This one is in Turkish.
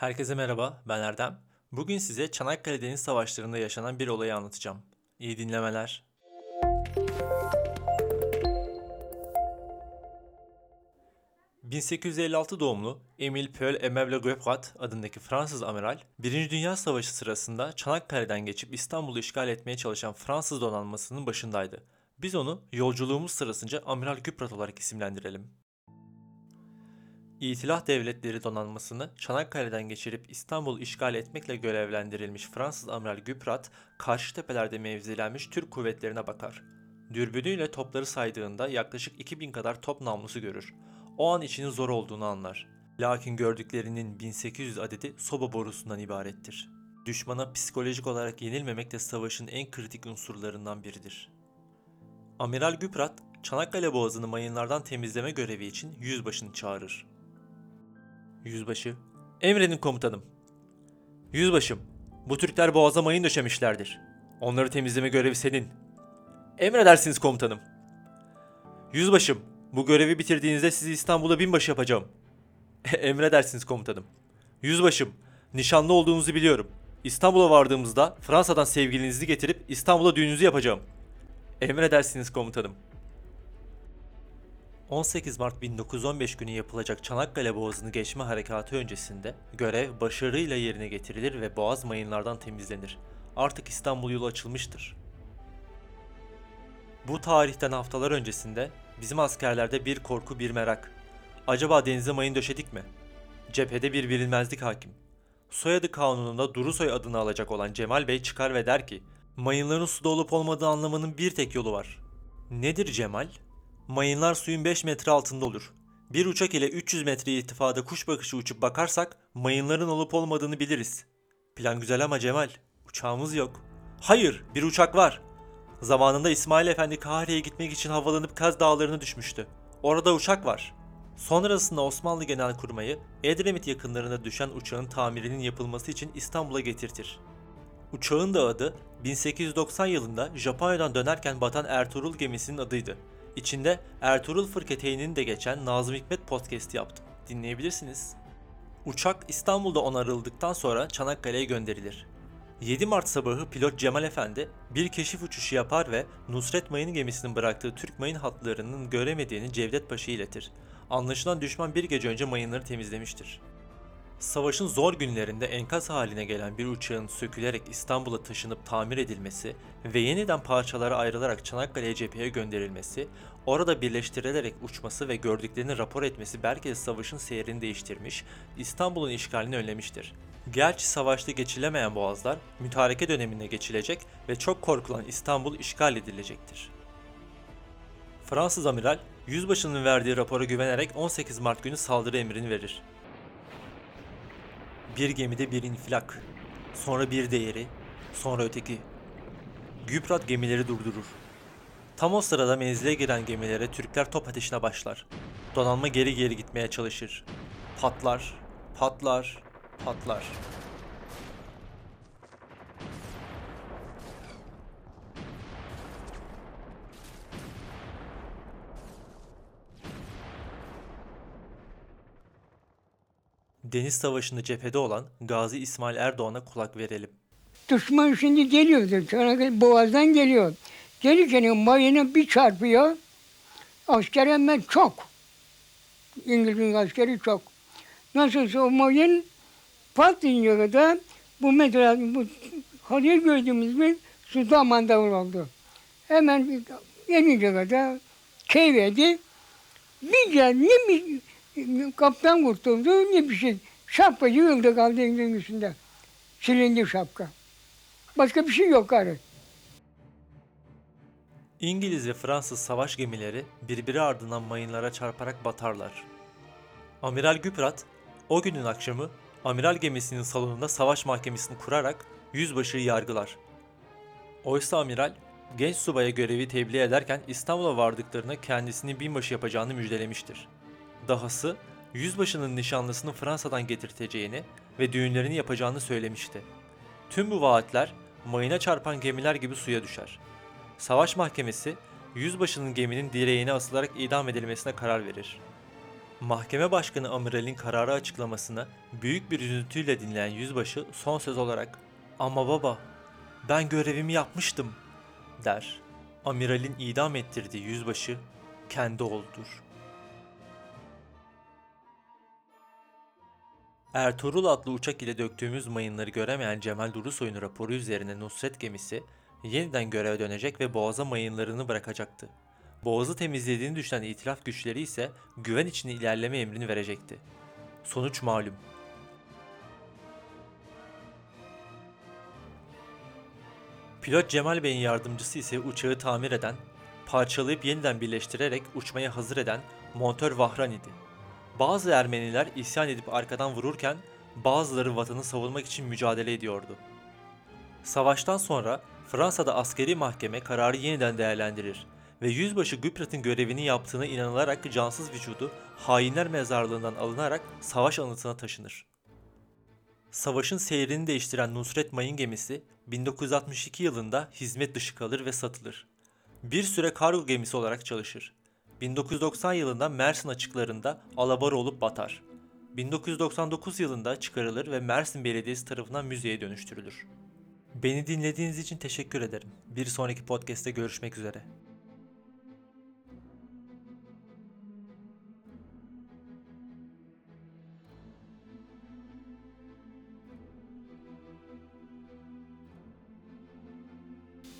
Herkese merhaba, ben Erdem. Bugün size Çanakkale Deniz Savaşları'nda yaşanan bir olayı anlatacağım. İyi dinlemeler. ...1856 doğumlu Emile Paul Aimable Guebrat adındaki Fransız amiral, 1. Dünya Savaşı sırasında Çanakkale'den geçip İstanbul'u işgal etmeye çalışan Fransız donanmasının başındaydı. Biz onu yolculuğumuz sırasınca Amiral Guebrat olarak isimlendirelim. İtilaf Devletleri donanmasını Çanakkale'den geçirip İstanbul'u işgal etmekle görevlendirilmiş Fransız Amiral Güprat, karşı tepelerde mevzilenmiş Türk kuvvetlerine bakar. Dürbünüyle topları saydığında yaklaşık 2000 kadar top namlusu görür. O an içinin zor olduğunu anlar. Lakin gördüklerinin 1800 adedi soba borusundan ibarettir. Düşmana psikolojik olarak yenilmemek de savaşın en kritik unsurlarından biridir. Amiral Güprat, Çanakkale Boğazı'nı mayınlardan temizleme görevi için yüzbaşını çağırır. Yüzbaşı. Emredin komutanım. Yüzbaşım, bu Türkler boğaza mayın döşemişlerdir. Onları temizleme görevi senin. Emredersiniz komutanım. Yüzbaşım, bu görevi bitirdiğinizde sizi İstanbul'a binbaşı yapacağım. Emredersiniz komutanım. Yüzbaşım, nişanlı olduğunuzu biliyorum. İstanbul'a vardığımızda Fransa'dan sevgilinizi getirip İstanbul'a düğününüzü yapacağım. Emredersiniz komutanım. 18 Mart 1915 günü yapılacak Çanakkale Boğazı'nı geçme harekatı öncesinde görev başarıyla yerine getirilir ve boğaz mayınlardan temizlenir. Artık İstanbul yolu açılmıştır. Bu tarihten haftalar öncesinde bizim askerlerde bir korku bir merak. Acaba denize mayın döşedik mi? Cephede bir bilinmezlik hakim. Soyadı kanununda Durusoy adını alacak olan Cemal Bey çıkar ve der ki mayınların suda olup olmadığı anlamanın bir tek yolu var. Nedir Cemal? Mayınlar suyun 5 metre altında olur. Bir uçak ile 300 metre irtifada kuş bakışı uçup bakarsak mayınların olup olmadığını biliriz. Plan güzel ama Cemal, uçağımız yok. Hayır, bir uçak var. Zamanında İsmail Efendi Kahire'ye gitmek için havalanıp Kaz Dağları'na düşmüştü. Orada uçak var. Sonrasında Osmanlı Genelkurmayı Edremit yakınlarına düşen uçağın tamirinin yapılması için İstanbul'a getirtir. Uçağın da adı 1890 yılında Japonya'dan dönerken batan Ertuğrul gemisinin adıydı. İçinde Ertuğrul Fırketeyn'in de geçen Nazım Hikmet podcast yaptım. Dinleyebilirsiniz. Uçak İstanbul'da onarıldıktan sonra Çanakkale'ye gönderilir. 7 Mart sabahı pilot Cemal Efendi bir keşif uçuşu yapar ve Nusret Mayın gemisinin bıraktığı Türk mayın hatlarının göremediğini Cevdet Paşa'ya iletir. Anlaşılan düşman bir gece önce mayınları temizlemiştir. Savaşın zor günlerinde enkaz haline gelen bir uçağın sökülerek İstanbul'a taşınıp tamir edilmesi ve yeniden parçalara ayrılarak Çanakkale'ye cepheye gönderilmesi, orada birleştirilerek uçması ve gördüklerini rapor etmesi belki de savaşın seyrini değiştirmiş, İstanbul'un işgalini önlemiştir. Gerçi savaşta geçilemeyen boğazlar, mütareke döneminde geçilecek ve çok korkulan İstanbul işgal edilecektir. Fransız amiral, yüzbaşının verdiği rapora güvenerek 18 Mart günü saldırı emrini verir. Bir gemide bir infilak, sonra bir değeri, sonra öteki. Güprat gemileri durdurur. Tam o sırada menzile giren gemilere Türkler top ateşine başlar. Donanma geri geri gitmeye çalışır. Patlar, patlar, patlar. Deniz Savaşı'nda cephede olan Gazi İsmail Erdoğan'a kulak verelim. Düşman şimdi geliyordu. Çanakkale Boğaz'dan geliyor. Gelirken mayına bir çarpıyor. Asker hemen çok. İngiliz'in askeri çok. Nasılsa o mayın patlayınca kadar bu mesela bu Halil gördüğümüz bir suda mandavul oldu. Hemen yenince kadar keyvedi. Bir gel ne bir kaptan kurtuldu ne bir şey. Şapka yığıldı kaldı denizin üstünde. Silindi şapka. Başka bir şey yok gari. İngiliz ve Fransız savaş gemileri birbiri ardından mayınlara çarparak batarlar. Amiral Güprat o günün akşamı amiral gemisinin salonunda savaş mahkemesini kurarak yüzbaşıyı yargılar. Oysa amiral genç subaya görevi tebliğ ederken İstanbul'a vardıklarında kendisini binbaşı yapacağını müjdelemiştir. Dahası yüzbaşının nişanlısını Fransa'dan getirteceğini ve düğünlerini yapacağını söylemişti. Tüm bu vaatler mayına çarpan gemiler gibi suya düşer. Savaş mahkemesi yüzbaşının geminin direğine asılarak idam edilmesine karar verir. Mahkeme başkanı amiralin kararı açıklamasını büyük bir üzüntüyle dinleyen yüzbaşı son söz olarak ''Ama baba, ben görevimi yapmıştım.'' der. Amiralin idam ettirdiği yüzbaşı kendi oğludur. Ertuğrul adlı uçak ile döktüğümüz mayınları göremeyen Cemal Durusoy'un raporu üzerine Nusret gemisi yeniden göreve dönecek ve Boğaz'a mayınlarını bırakacaktı. Boğaz'ı temizlediğini düşünen itilaf güçleri ise güven içinde ilerleme emrini verecekti. Sonuç malum. Pilot Cemal Bey'in yardımcısı ise uçağı tamir eden, parçalayıp yeniden birleştirerek uçmaya hazır eden montör Vahran idi. Bazı Ermeniler isyan edip arkadan vururken bazıları vatanı savunmak için mücadele ediyordu. Savaştan sonra Fransa'da askeri mahkeme kararı yeniden değerlendirir ve yüzbaşı Güprat'ın görevini yaptığına inanılarak cansız vücudu hainler mezarlığından alınarak savaş anıtına taşınır. Savaşın seyrini değiştiren Nusret Mayın gemisi 1962 yılında hizmet dışı kalır ve satılır. Bir süre kargo gemisi olarak çalışır. 1990 yılında Mersin açıklarında alabora olup batar. 1999 yılında çıkarılır ve Mersin Belediyesi tarafından müzeye dönüştürülür. Beni dinlediğiniz için teşekkür ederim. Bir sonraki podcast'te görüşmek üzere.